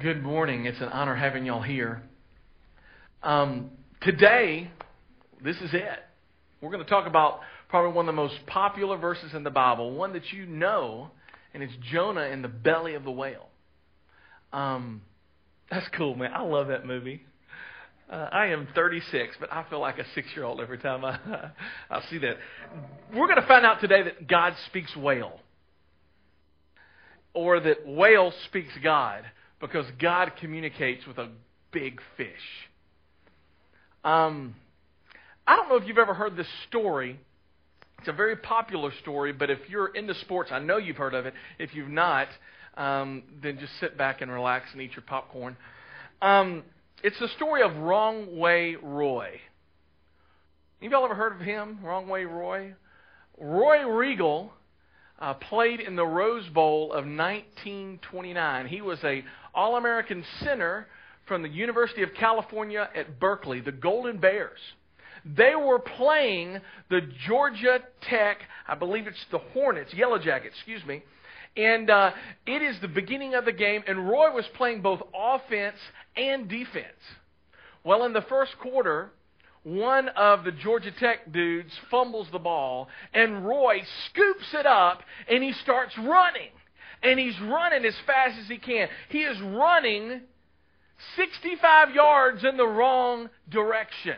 Good morning. It's an honor having y'all here. Um, today, this is it. We're going to talk about probably one of the most popular verses in the Bible, one that you know, and it's Jonah in the belly of the whale. Um, that's cool, man. I love that movie. Uh, I am 36, but I feel like a six year old every time I, I see that. We're going to find out today that God speaks whale, or that whale speaks God, because God communicates with a big fish. Um, I don't know if you've ever heard this story. It's a very popular story, but if you're into sports, I know you've heard of it. If you've not, um, then just sit back and relax and eat your popcorn. Um, it's the story of Wrong Way Roy. Have y'all ever heard of him, Wrong Way Roy? Roy Regal uh, played in the Rose Bowl of 1929. He was a All-American center from the University of California at Berkeley, the Golden Bears. They were playing the Georgia Tech, I believe it's the Hornets, Yellow Jackets, excuse me. And uh, it is the beginning of the game, and Roy was playing both offense and defense. Well, in the first quarter, one of the Georgia Tech dudes fumbles the ball, and Roy scoops it up, and he starts running. And he's running as fast as he can. He is running 65 yards in the wrong direction.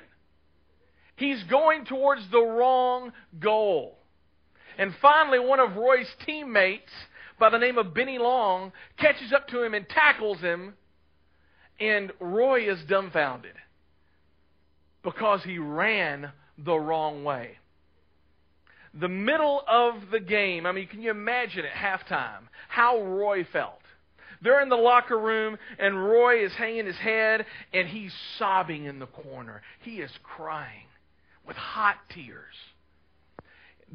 He's going towards the wrong goal. And finally, one of Roy's teammates by the name of Benny Lom catches up to him and tackles him, and Roy is dumbfounded because he ran the wrong way. The middle of the game, I mean, can you imagine at halftime how Roy felt? They're in the locker room, and Roy is hanging his head, and he's sobbing in the corner. He is crying with hot tears.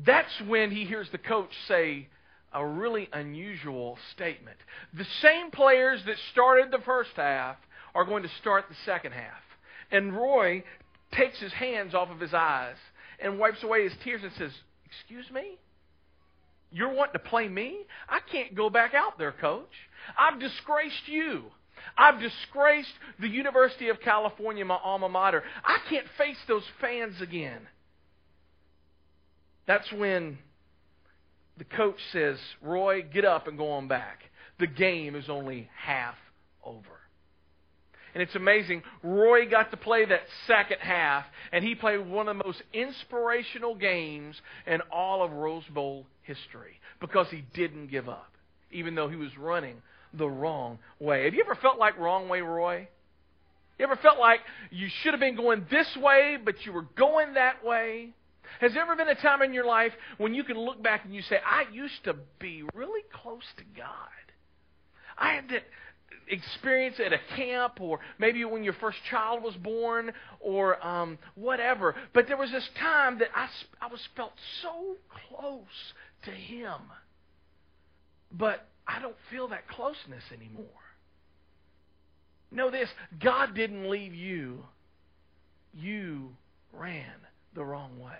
That's when he hears the coach say, a really unusual statement. The same players that started the first half are going to start the second half. And Roy takes his hands off of his eyes and wipes away his tears and says, Excuse me? You're wanting to play me? I can't go back out there, coach. I've disgraced you. I've disgraced the University of California, my alma mater. I can't face those fans again. That's when the coach says, Roy, get up and go on back. The game is only half over. And it's amazing. Roy got to play that second half, and he played one of the most inspirational games in all of Rose Bowl history because he didn't give up, even though he was running the wrong way. Have you ever felt like wrong way, Roy? You ever felt like you should have been going this way, but you were going that way? Has there ever been a time in your life when you can look back and you say, I used to be really close to God? I had that experience at a camp, or maybe when your first child was born, or um, whatever. But there was this time that I, I was felt so close to Him. But I don't feel that closeness anymore. Know this God didn't leave you, you ran the wrong way.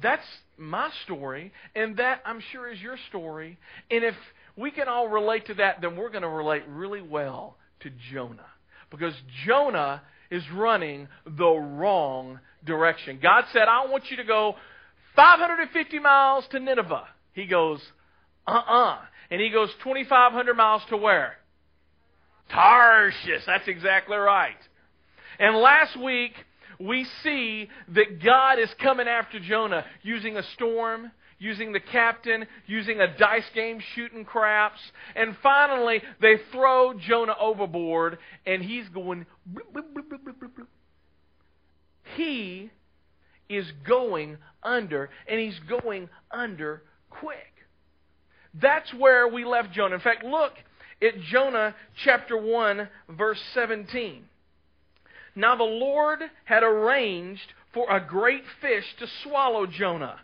That's my story, and that I'm sure is your story. And if we can all relate to that, then we're going to relate really well to Jonah. Because Jonah is running the wrong direction. God said, I want you to go 550 miles to Nineveh. He goes, uh uh-uh. uh And he goes 2,500 miles to where? Tarshish. That's exactly right. And last week, we see that God is coming after Jonah using a storm, using the captain, using a dice game, shooting craps. And finally, they throw Jonah overboard, and he's going. He is going under, and he's going under quick. That's where we left Jonah. In fact, look at Jonah chapter 1, verse 17. Now the Lord had arranged for a great fish to swallow Jonah.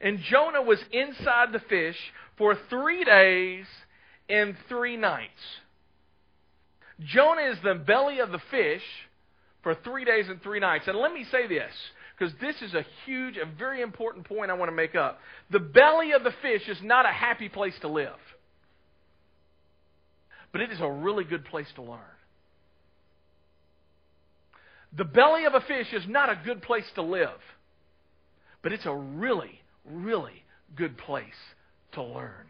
And Jonah was inside the fish for three days and three nights. Jonah is the belly of the fish for three days and three nights. And let me say this, because this is a huge, a very important point I want to make up. The belly of the fish is not a happy place to live. but it is a really good place to learn. The belly of a fish is not a good place to live, but it's a really, really good place to learn.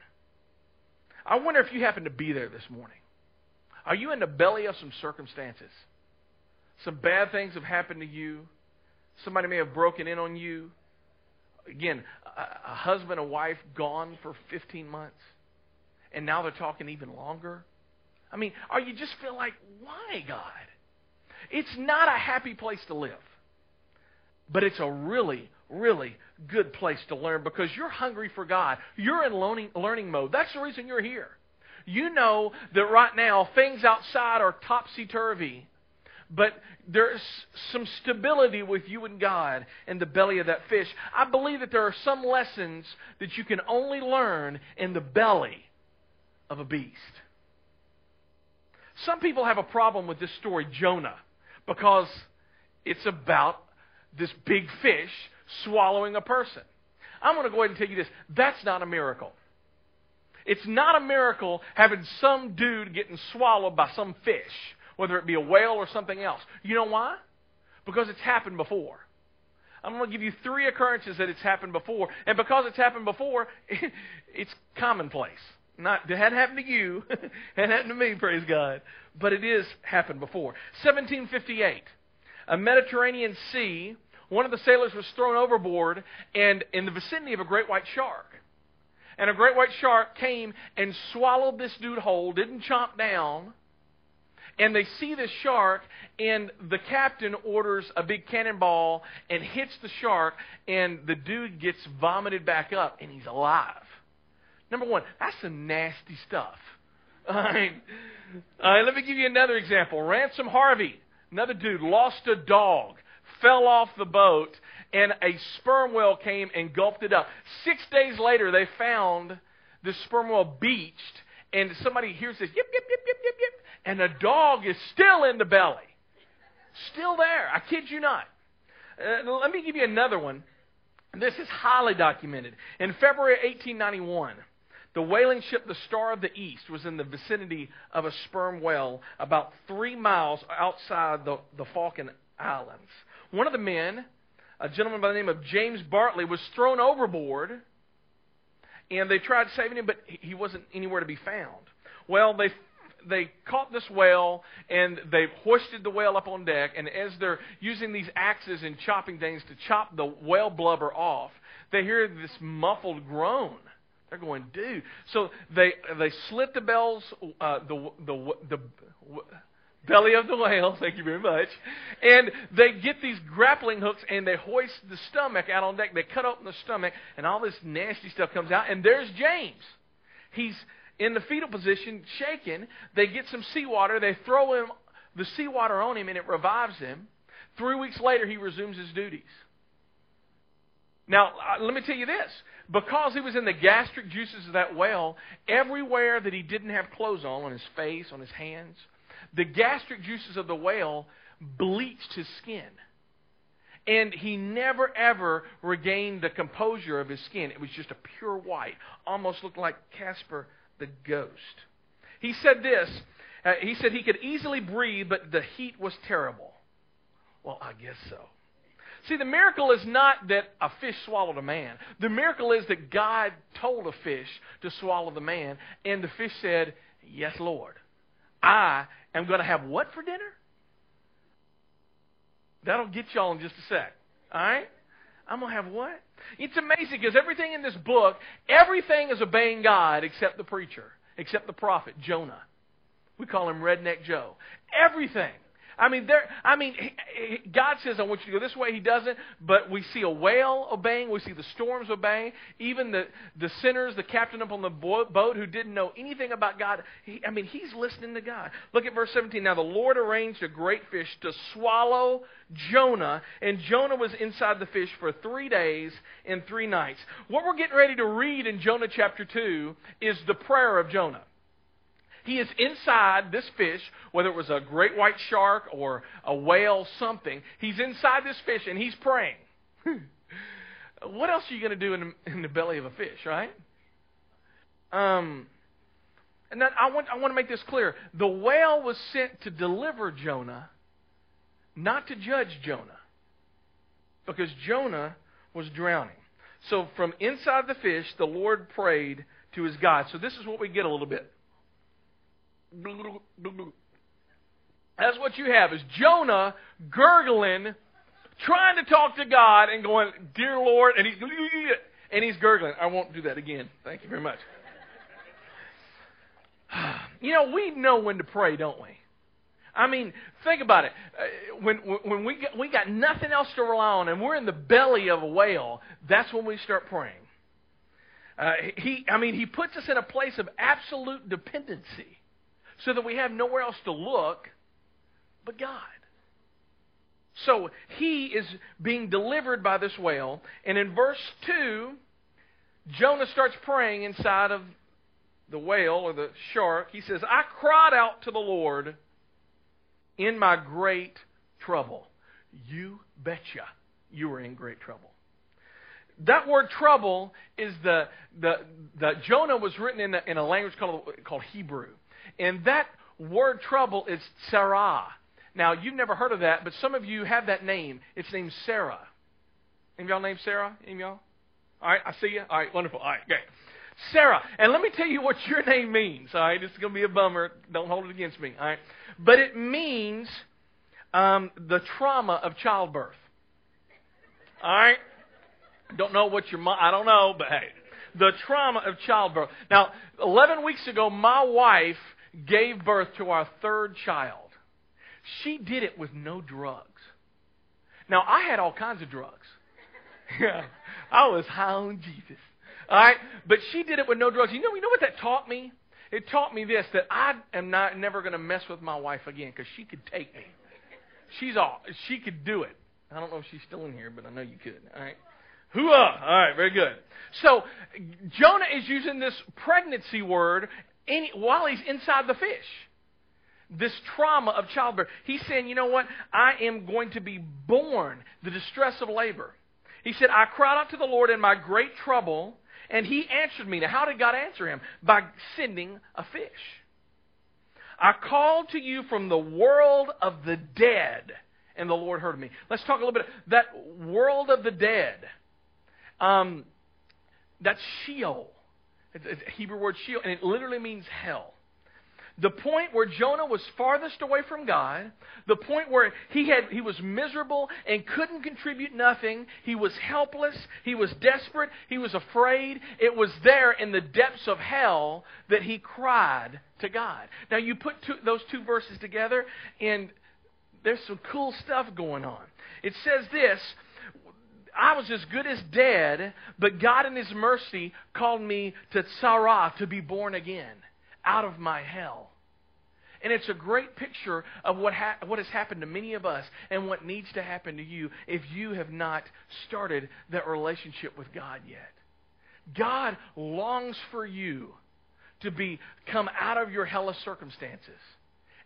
I wonder if you happen to be there this morning. Are you in the belly of some circumstances? Some bad things have happened to you. Somebody may have broken in on you. Again, a, a husband a wife gone for 15 months, and now they're talking even longer. I mean, are you just feel like, why, God? It's not a happy place to live, but it's a really, really good place to learn because you're hungry for God. You're in learning, learning mode. That's the reason you're here. You know that right now things outside are topsy turvy, but there's some stability with you and God in the belly of that fish. I believe that there are some lessons that you can only learn in the belly of a beast. Some people have a problem with this story, Jonah, because it's about this big fish swallowing a person. I'm going to go ahead and tell you this that's not a miracle. It's not a miracle having some dude getting swallowed by some fish, whether it be a whale or something else. You know why? Because it's happened before. I'm going to give you three occurrences that it's happened before. And because it's happened before, it's commonplace. Not it hadn't happened to you, it hadn't happened to me, praise God. But it is happened before. 1758, a Mediterranean Sea one of the sailors was thrown overboard and in the vicinity of a great white shark. And a great white shark came and swallowed this dude whole, didn't chomp down. And they see this shark, and the captain orders a big cannonball and hits the shark, and the dude gets vomited back up, and he's alive. Number one, that's some nasty stuff. All right. Let me give you another example. Ransom Harvey, another dude, lost a dog fell off the boat, and a sperm whale came and gulped it up. Six days later, they found the sperm whale beached, and somebody hears this yip, yip, yip, yip, yip, yip, and the dog is still in the belly. Still there. I kid you not. Uh, let me give you another one. This is highly documented. In February 1891, the whaling ship, the Star of the East, was in the vicinity of a sperm whale about three miles outside the, the Falkland Islands. One of the men, a gentleman by the name of James Bartley, was thrown overboard, and they tried saving him, but he wasn't anywhere to be found. Well, they they caught this whale and they hoisted the whale up on deck. And as they're using these axes and chopping things to chop the whale blubber off, they hear this muffled groan. They're going, dude. So they they slit the bells, uh, the the the belly of the whale, thank you very much. And they get these grappling hooks and they hoist the stomach out on deck. They cut open the stomach and all this nasty stuff comes out. And there's James. He's in the fetal position, shaking. They get some seawater. They throw him the seawater on him and it revives him. Three weeks later, he resumes his duties. Now, uh, let me tell you this. Because he was in the gastric juices of that whale, everywhere that he didn't have clothes on, on his face, on his hands, the gastric juices of the whale bleached his skin. And he never ever regained the composure of his skin. It was just a pure white, almost looked like Casper the ghost. He said this uh, he said he could easily breathe, but the heat was terrible. Well, I guess so. See, the miracle is not that a fish swallowed a man. The miracle is that God told a fish to swallow the man, and the fish said, Yes, Lord. I am going to have what for dinner? That'll get y'all in just a sec. All right? I'm going to have what? It's amazing because everything in this book, everything is obeying God except the preacher, except the prophet, Jonah. We call him Redneck Joe. Everything. I mean, there. I mean, God says, "I want you to go this way." He doesn't. But we see a whale obeying. We see the storms obeying. Even the the sinners, the captain up on the boat who didn't know anything about God. He, I mean, he's listening to God. Look at verse 17. Now the Lord arranged a great fish to swallow Jonah, and Jonah was inside the fish for three days and three nights. What we're getting ready to read in Jonah chapter two is the prayer of Jonah. He is inside this fish, whether it was a great white shark or a whale, something. He's inside this fish and he's praying. what else are you going to do in the, in the belly of a fish, right? Um, And then I want, I want to make this clear. The whale was sent to deliver Jonah, not to judge Jonah. Because Jonah was drowning. So from inside the fish, the Lord prayed to his God. So this is what we get a little bit. That's what you have is Jonah gurgling, trying to talk to God and going, "Dear Lord," and he's and he's gurgling. I won't do that again. Thank you very much. You know, we know when to pray, don't we? I mean, think about it. Uh, when when we got, we got nothing else to rely on, and we're in the belly of a whale, that's when we start praying. Uh, he, I mean, he puts us in a place of absolute dependency, so that we have nowhere else to look but God. So he is being delivered by this whale, and in verse two, Jonah starts praying inside of the whale or the shark. He says, "I cried out to the Lord." in my great trouble. You betcha you were in great trouble. That word trouble is the, the, the Jonah was written in a, in a language called, called Hebrew. And that word trouble is Sarah. Now, you've never heard of that, but some of you have that name. It's named Sarah. Any y'all named Sarah? Any y'all? All right, I see you. All right, wonderful. All right, great. Sarah. And let me tell you what your name means. All right, this is going to be a bummer. Don't hold it against me. All right, but it means um, the trauma of childbirth. All right. Don't know what your mom. I don't know, but hey, the trauma of childbirth. Now, 11 weeks ago, my wife gave birth to our third child. She did it with no drugs. Now, I had all kinds of drugs. Yeah, I was high on Jesus. All right, but she did it with no drugs. You know, you know what that taught me? It taught me this that I am not never going to mess with my wife again because she could take me. She's all she could do it. I don't know if she's still in here, but I know you could. All right. Hooah! All right, very good. So Jonah is using this pregnancy word any, while he's inside the fish. This trauma of childbirth. He's saying, you know what? I am going to be born. The distress of labor. He said, I cried out to the Lord in my great trouble, and he answered me. Now, how did God answer him? By sending a fish. I called to you from the world of the dead, and the Lord heard me. Let's talk a little bit. That world of the dead, um, that's Sheol. It's a Hebrew word Sheol, and it literally means hell. The point where Jonah was farthest away from God, the point where he had he was miserable and couldn't contribute nothing, he was helpless, he was desperate, he was afraid. It was there in the depths of hell that he cried to God. Now you put two, those two verses together and there's some cool stuff going on. It says this, I was as good as dead, but God in His mercy called me to Sarah, to be born again out of my hell. And it's a great picture of what, ha- what has happened to many of us and what needs to happen to you if you have not started that relationship with God yet. God longs for you to be come out of your hellish circumstances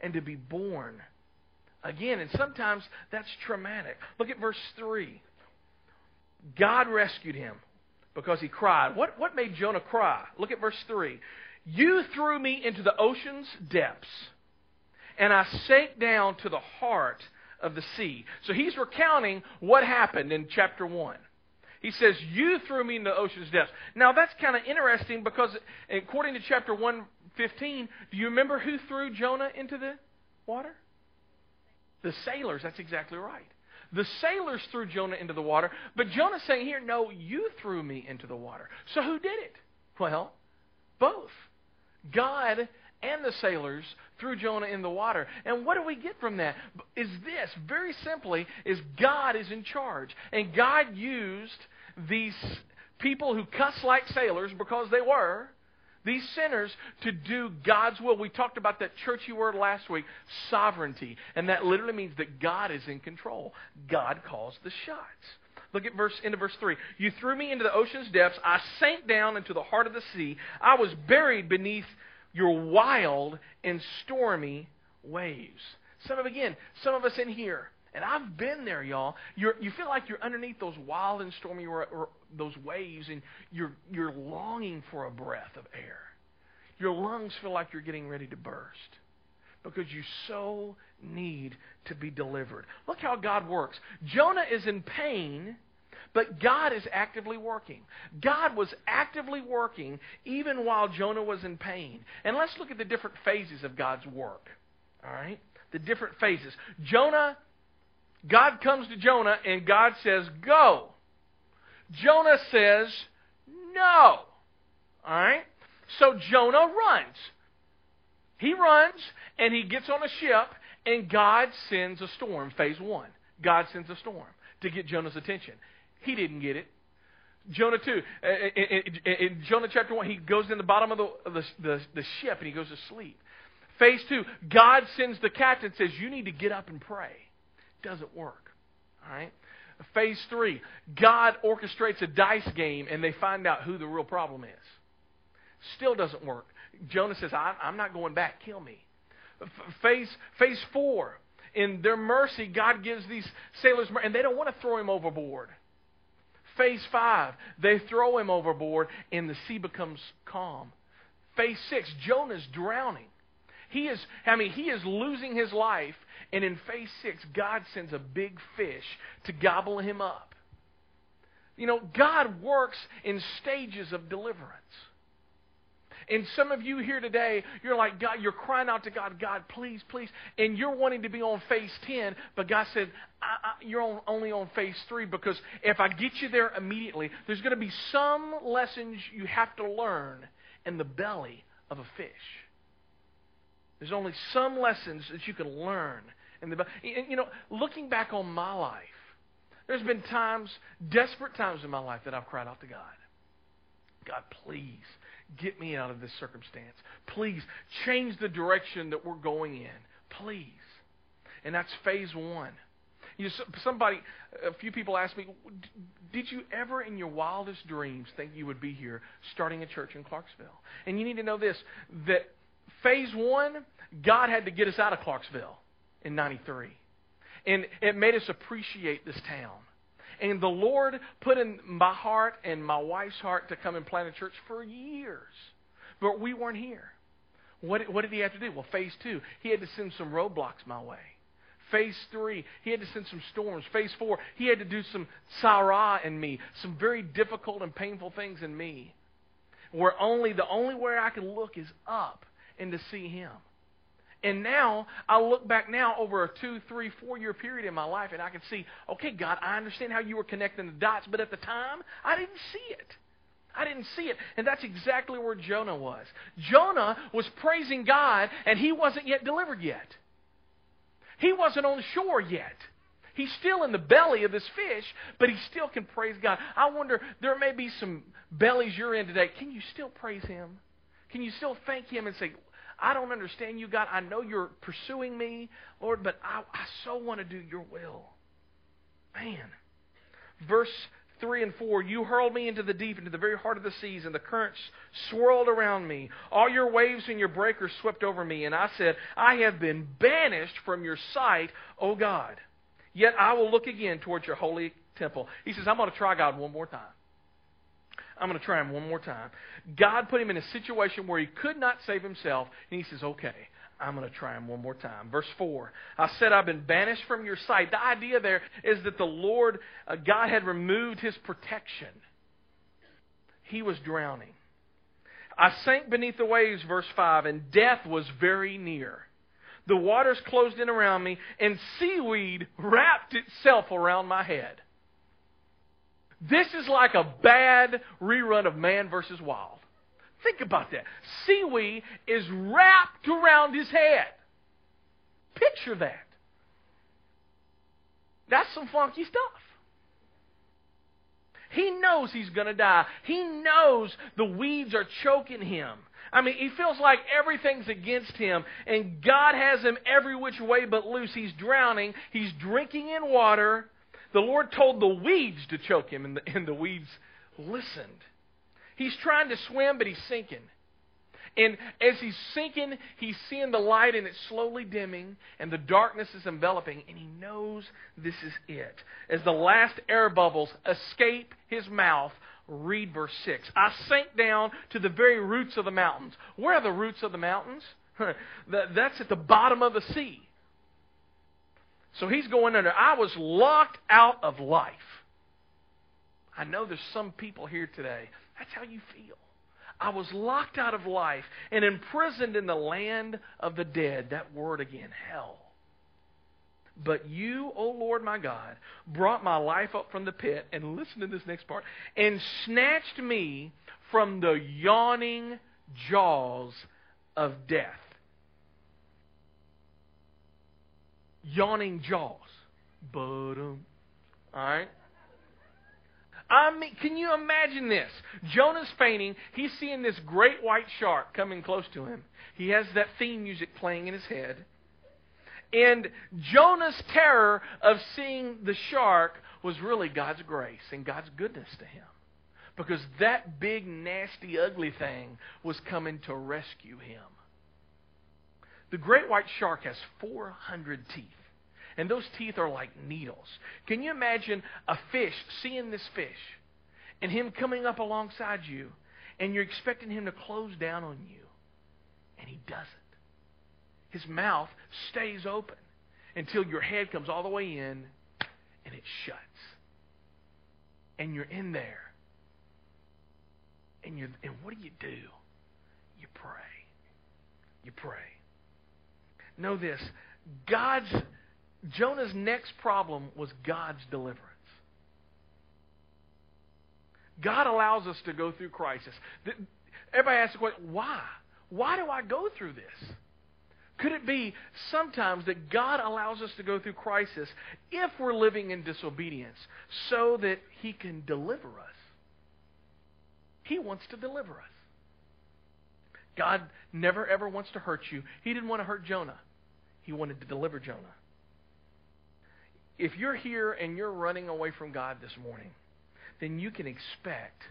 and to be born again. And sometimes that's traumatic. Look at verse 3. God rescued him because he cried. What, what made Jonah cry? Look at verse 3. You threw me into the ocean's depths, and I sank down to the heart of the sea. So he's recounting what happened in chapter 1. He says, You threw me into the ocean's depths. Now, that's kind of interesting because, according to chapter 115, do you remember who threw Jonah into the water? The sailors. That's exactly right. The sailors threw Jonah into the water, but Jonah's saying here, No, you threw me into the water. So who did it? Well, both. God and the sailors threw Jonah in the water. And what do we get from that? Is this, very simply, is God is in charge. And God used these people who cuss like sailors because they were, these sinners, to do God's will. We talked about that churchy word last week, sovereignty. And that literally means that God is in control. God calls the shots. Look at verse into verse 3. You threw me into the ocean's depths. I sank down into the heart of the sea. I was buried beneath your wild and stormy waves. Some of again, some of us in here, and I've been there, y'all. You're, you feel like you're underneath those wild and stormy or, or those waves, and you're you're longing for a breath of air. Your lungs feel like you're getting ready to burst because you so need to be delivered. Look how God works. Jonah is in pain, but God is actively working. God was actively working even while Jonah was in pain. And let's look at the different phases of God's work. All right? The different phases. Jonah, God comes to Jonah and God says, Go. Jonah says, No. All right? So Jonah runs. He runs and he gets on a ship, and God sends a storm, phase one. God sends a storm to get Jonah's attention. He didn't get it. Jonah 2, in, in Jonah chapter 1, he goes in the bottom of the, the, the, the ship and he goes to sleep. Phase 2, God sends the captain says, You need to get up and pray. Doesn't work. All right? Phase 3, God orchestrates a dice game and they find out who the real problem is. Still doesn't work. Jonah says, I'm not going back. Kill me. Phase, phase 4, in their mercy, God gives these sailors, and they don't want to throw him overboard. Phase 5, they throw him overboard, and the sea becomes calm. Phase 6, Jonah's drowning. He is, I mean, he is losing his life, and in phase 6, God sends a big fish to gobble him up. You know, God works in stages of deliverance. And some of you here today, you're like, God, you're crying out to God, God, please, please. And you're wanting to be on phase 10, but God said, I, I, you're on, only on phase 3 because if I get you there immediately, there's going to be some lessons you have to learn in the belly of a fish. There's only some lessons that you can learn in the. And, you know, looking back on my life, there's been times, desperate times in my life that I've cried out to God. God, please get me out of this circumstance. Please change the direction that we're going in. Please. And that's phase one. You know, somebody, a few people asked me, did you ever in your wildest dreams think you would be here starting a church in Clarksville? And you need to know this that phase one, God had to get us out of Clarksville in 93. And it made us appreciate this town. And the Lord put in my heart and my wife's heart to come and plant a church for years. But we weren't here. What, what did he have to do? Well, phase two, he had to send some roadblocks my way. Phase three, he had to send some storms. Phase four, he had to do some sarah in me, some very difficult and painful things in me. Where only the only way I can look is up and to see him. And now I look back now over a two, three, four year period in my life, and I can see, okay, God, I understand how you were connecting the dots, but at the time, I didn't see it. I didn't see it. And that's exactly where Jonah was. Jonah was praising God, and he wasn't yet delivered yet. He wasn't on shore yet. He's still in the belly of this fish, but he still can praise God. I wonder, there may be some bellies you're in today. Can you still praise Him? Can you still thank Him and say, I don't understand you, God. I know you're pursuing me, Lord, but I, I so want to do your will. Man. Verse 3 and 4 You hurled me into the deep, into the very heart of the seas, and the currents swirled around me. All your waves and your breakers swept over me. And I said, I have been banished from your sight, O God. Yet I will look again towards your holy temple. He says, I'm going to try God one more time. I'm going to try him one more time. God put him in a situation where he could not save himself, and he says, Okay, I'm going to try him one more time. Verse 4 I said, I've been banished from your sight. The idea there is that the Lord, uh, God had removed his protection. He was drowning. I sank beneath the waves, verse 5, and death was very near. The waters closed in around me, and seaweed wrapped itself around my head. This is like a bad rerun of Man versus Wild. Think about that. Seaweed is wrapped around his head. Picture that. That's some funky stuff. He knows he's going to die. He knows the weeds are choking him. I mean, he feels like everything's against him, and God has him every which way but loose. He's drowning. He's drinking in water. The Lord told the weeds to choke him, and the, and the weeds listened. He's trying to swim, but he's sinking. And as he's sinking, he's seeing the light and it's slowly dimming, and the darkness is enveloping, and he knows this is it. As the last air bubbles escape his mouth, read verse 6. I sank down to the very roots of the mountains. Where are the roots of the mountains? That's at the bottom of the sea. So he's going under. I was locked out of life. I know there's some people here today. That's how you feel. I was locked out of life and imprisoned in the land of the dead. That word again, hell. But you, O Lord my God, brought my life up from the pit, and listen to this next part, and snatched me from the yawning jaws of death. Yawning jaws. But um, all right. I mean, can you imagine this? Jonah's fainting. He's seeing this great white shark coming close to him. He has that theme music playing in his head. And Jonah's terror of seeing the shark was really God's grace and God's goodness to him. Because that big, nasty, ugly thing was coming to rescue him. The great white shark has 400 teeth. And those teeth are like needles. Can you imagine a fish seeing this fish and him coming up alongside you and you're expecting him to close down on you? And he doesn't. His mouth stays open until your head comes all the way in and it shuts. And you're in there. And you and what do you do? You pray. You pray. Know this. God's Jonah's next problem was God's deliverance. God allows us to go through crisis. Everybody asks the question, why? Why do I go through this? Could it be sometimes that God allows us to go through crisis if we're living in disobedience so that He can deliver us? He wants to deliver us. God never ever wants to hurt you. He didn't want to hurt Jonah. He wanted to deliver Jonah. If you're here and you're running away from God this morning, then you can expect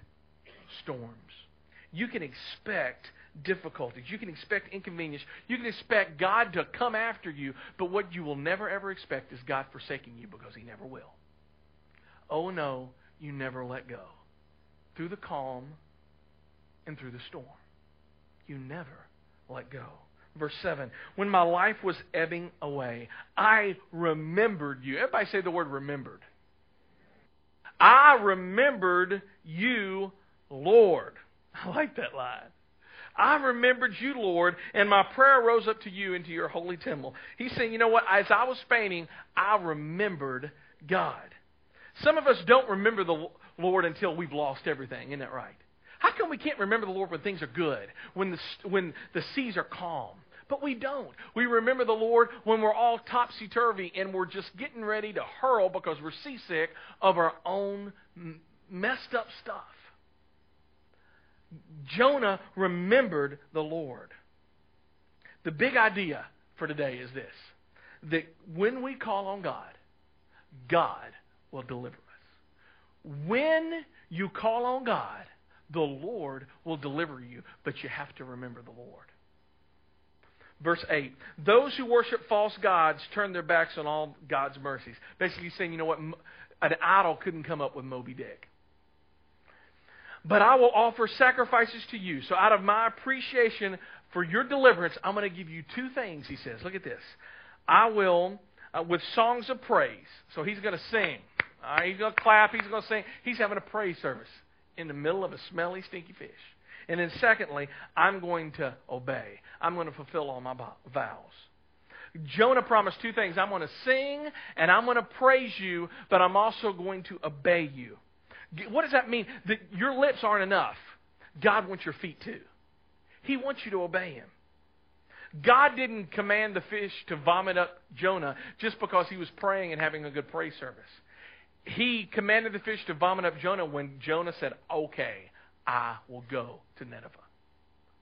storms. You can expect difficulties. You can expect inconvenience. You can expect God to come after you, but what you will never ever expect is God forsaking you because He never will. Oh no, you never let go. Through the calm and through the storm. You never let go. Verse 7 When my life was ebbing away, I remembered you. Everybody say the word remembered. I remembered you, Lord. I like that line. I remembered you, Lord, and my prayer rose up to you into your holy temple. He's saying, you know what? As I was fainting, I remembered God. Some of us don't remember the Lord until we've lost everything. Isn't that right? How come we can't remember the Lord when things are good, when the, when the seas are calm? But we don't. We remember the Lord when we're all topsy turvy and we're just getting ready to hurl because we're seasick of our own messed up stuff. Jonah remembered the Lord. The big idea for today is this that when we call on God, God will deliver us. When you call on God, the Lord will deliver you, but you have to remember the Lord. Verse 8 Those who worship false gods turn their backs on all God's mercies. Basically, saying, you know what? An idol couldn't come up with Moby Dick. But I will offer sacrifices to you. So, out of my appreciation for your deliverance, I'm going to give you two things, he says. Look at this. I will, uh, with songs of praise. So, he's going to sing. He's going to clap. He's going to sing. He's having a praise service in the middle of a smelly, stinky fish. And then, secondly, I'm going to obey. I'm going to fulfill all my vows. Jonah promised two things I'm going to sing and I'm going to praise you, but I'm also going to obey you. What does that mean? That your lips aren't enough. God wants your feet too. He wants you to obey Him. God didn't command the fish to vomit up Jonah just because he was praying and having a good praise service. He commanded the fish to vomit up Jonah when Jonah said, Okay, I will go to Nineveh.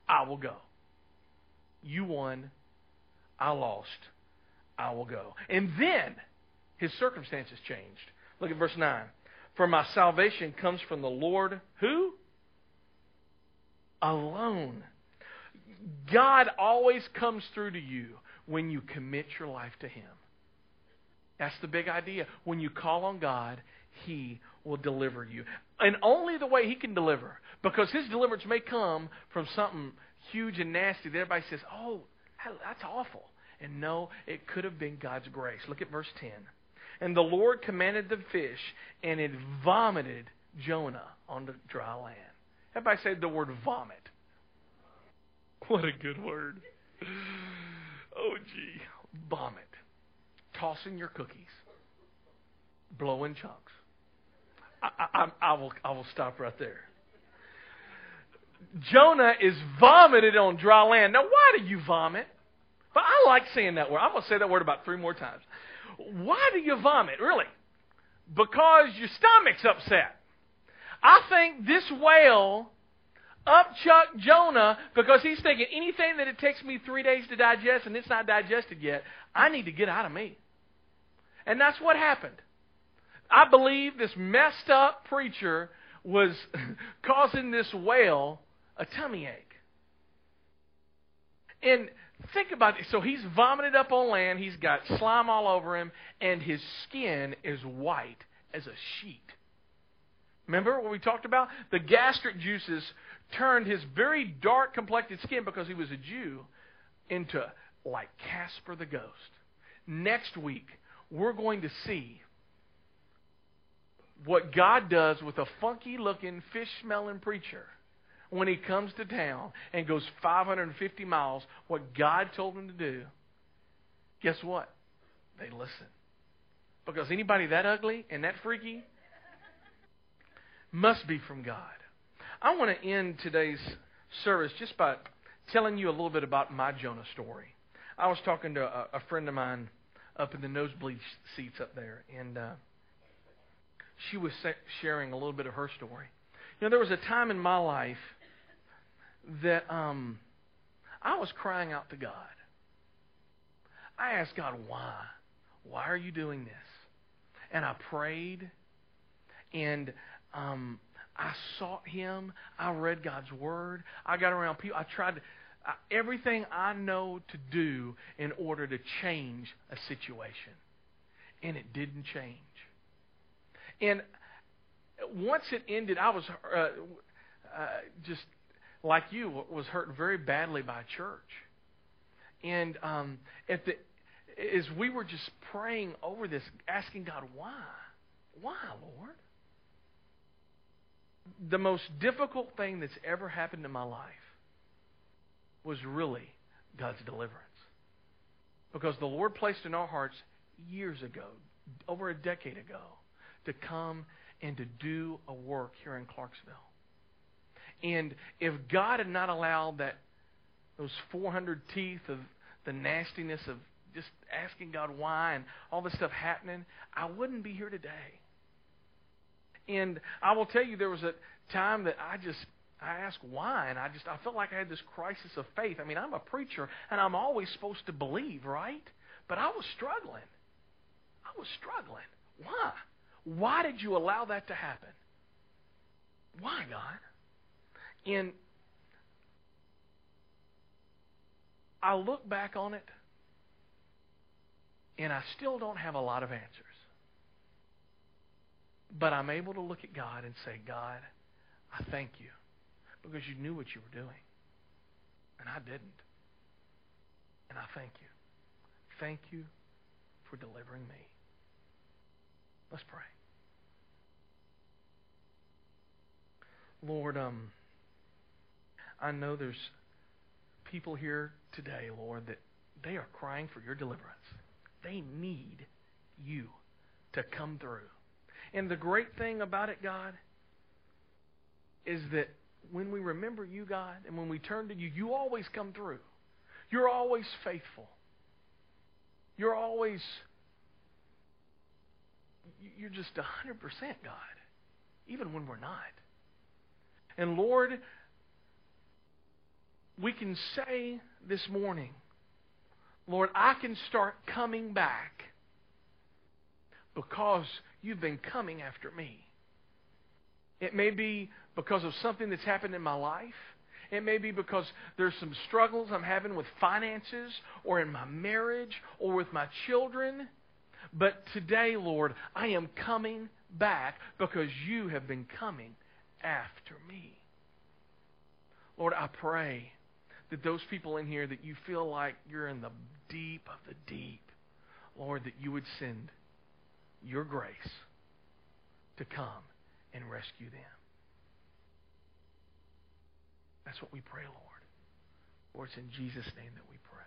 I will go. You won. I lost. I will go. And then his circumstances changed. Look at verse 9. For my salvation comes from the Lord who? Alone. God always comes through to you when you commit your life to Him. That's the big idea. When you call on God, He will deliver you. And only the way He can deliver. Because His deliverance may come from something huge and nasty that everybody says, oh, that's awful. And no, it could have been God's grace. Look at verse 10. And the Lord commanded the fish, and it vomited Jonah on the dry land. Everybody said the word vomit. What a good word. Oh, gee. Vomit. Tossing your cookies. Blowing chunks. I, I, I, will, I will stop right there. Jonah is vomited on dry land. Now, why do you vomit? But I like saying that word. I'm going to say that word about three more times. Why do you vomit, really? Because your stomach's upset. I think this whale upchucked Jonah because he's thinking anything that it takes me three days to digest and it's not digested yet, I need to get out of me. And that's what happened. I believe this messed up preacher was causing this whale a tummy ache. And think about it. So he's vomited up on land, he's got slime all over him, and his skin is white as a sheet. Remember what we talked about? The gastric juices turned his very dark complected skin because he was a Jew into like Casper the Ghost. Next week, we're going to see what God does with a funky looking, fish smelling preacher when he comes to town and goes 550 miles, what God told him to do. Guess what? They listen. Because anybody that ugly and that freaky must be from God. I want to end today's service just by telling you a little bit about my Jonah story. I was talking to a, a friend of mine up in the nosebleed seats up there, and uh, she was sharing a little bit of her story. You know, there was a time in my life that um, I was crying out to God. I asked God, why? Why are you doing this? And I prayed, and um, I sought Him. I read God's Word. I got around people. I tried to, everything I know to do in order to change a situation. And it didn't change. And once it ended, I was uh, uh, just like you, was hurt very badly by church. And um, at the, as we were just praying over this, asking God, why? Why, Lord? the most difficult thing that's ever happened in my life was really God's deliverance. Because the Lord placed in our hearts years ago, over a decade ago, to come and to do a work here in Clarksville. And if God had not allowed that those 400 teeth of the nastiness of just asking God why and all this stuff happening, I wouldn't be here today. And I will tell you, there was a time that I just I asked why, and I just I felt like I had this crisis of faith. I mean, I'm a preacher, and I'm always supposed to believe, right? But I was struggling. I was struggling. Why? Why did you allow that to happen? Why, God? And I look back on it, and I still don't have a lot of answers. But I'm able to look at God and say, God, I thank you because you knew what you were doing. And I didn't. And I thank you. Thank you for delivering me. Let's pray. Lord, um, I know there's people here today, Lord, that they are crying for your deliverance. They need you to come through. And the great thing about it, God, is that when we remember you, God, and when we turn to you, you always come through. You're always faithful. You're always, you're just 100% God, even when we're not. And Lord, we can say this morning, Lord, I can start coming back because you've been coming after me. It may be because of something that's happened in my life. It may be because there's some struggles I'm having with finances or in my marriage or with my children. But today, Lord, I am coming back because you have been coming after me. Lord, I pray that those people in here that you feel like you're in the deep of the deep, Lord, that you would send your grace to come and rescue them. That's what we pray, Lord. Lord, it's in Jesus' name that we pray.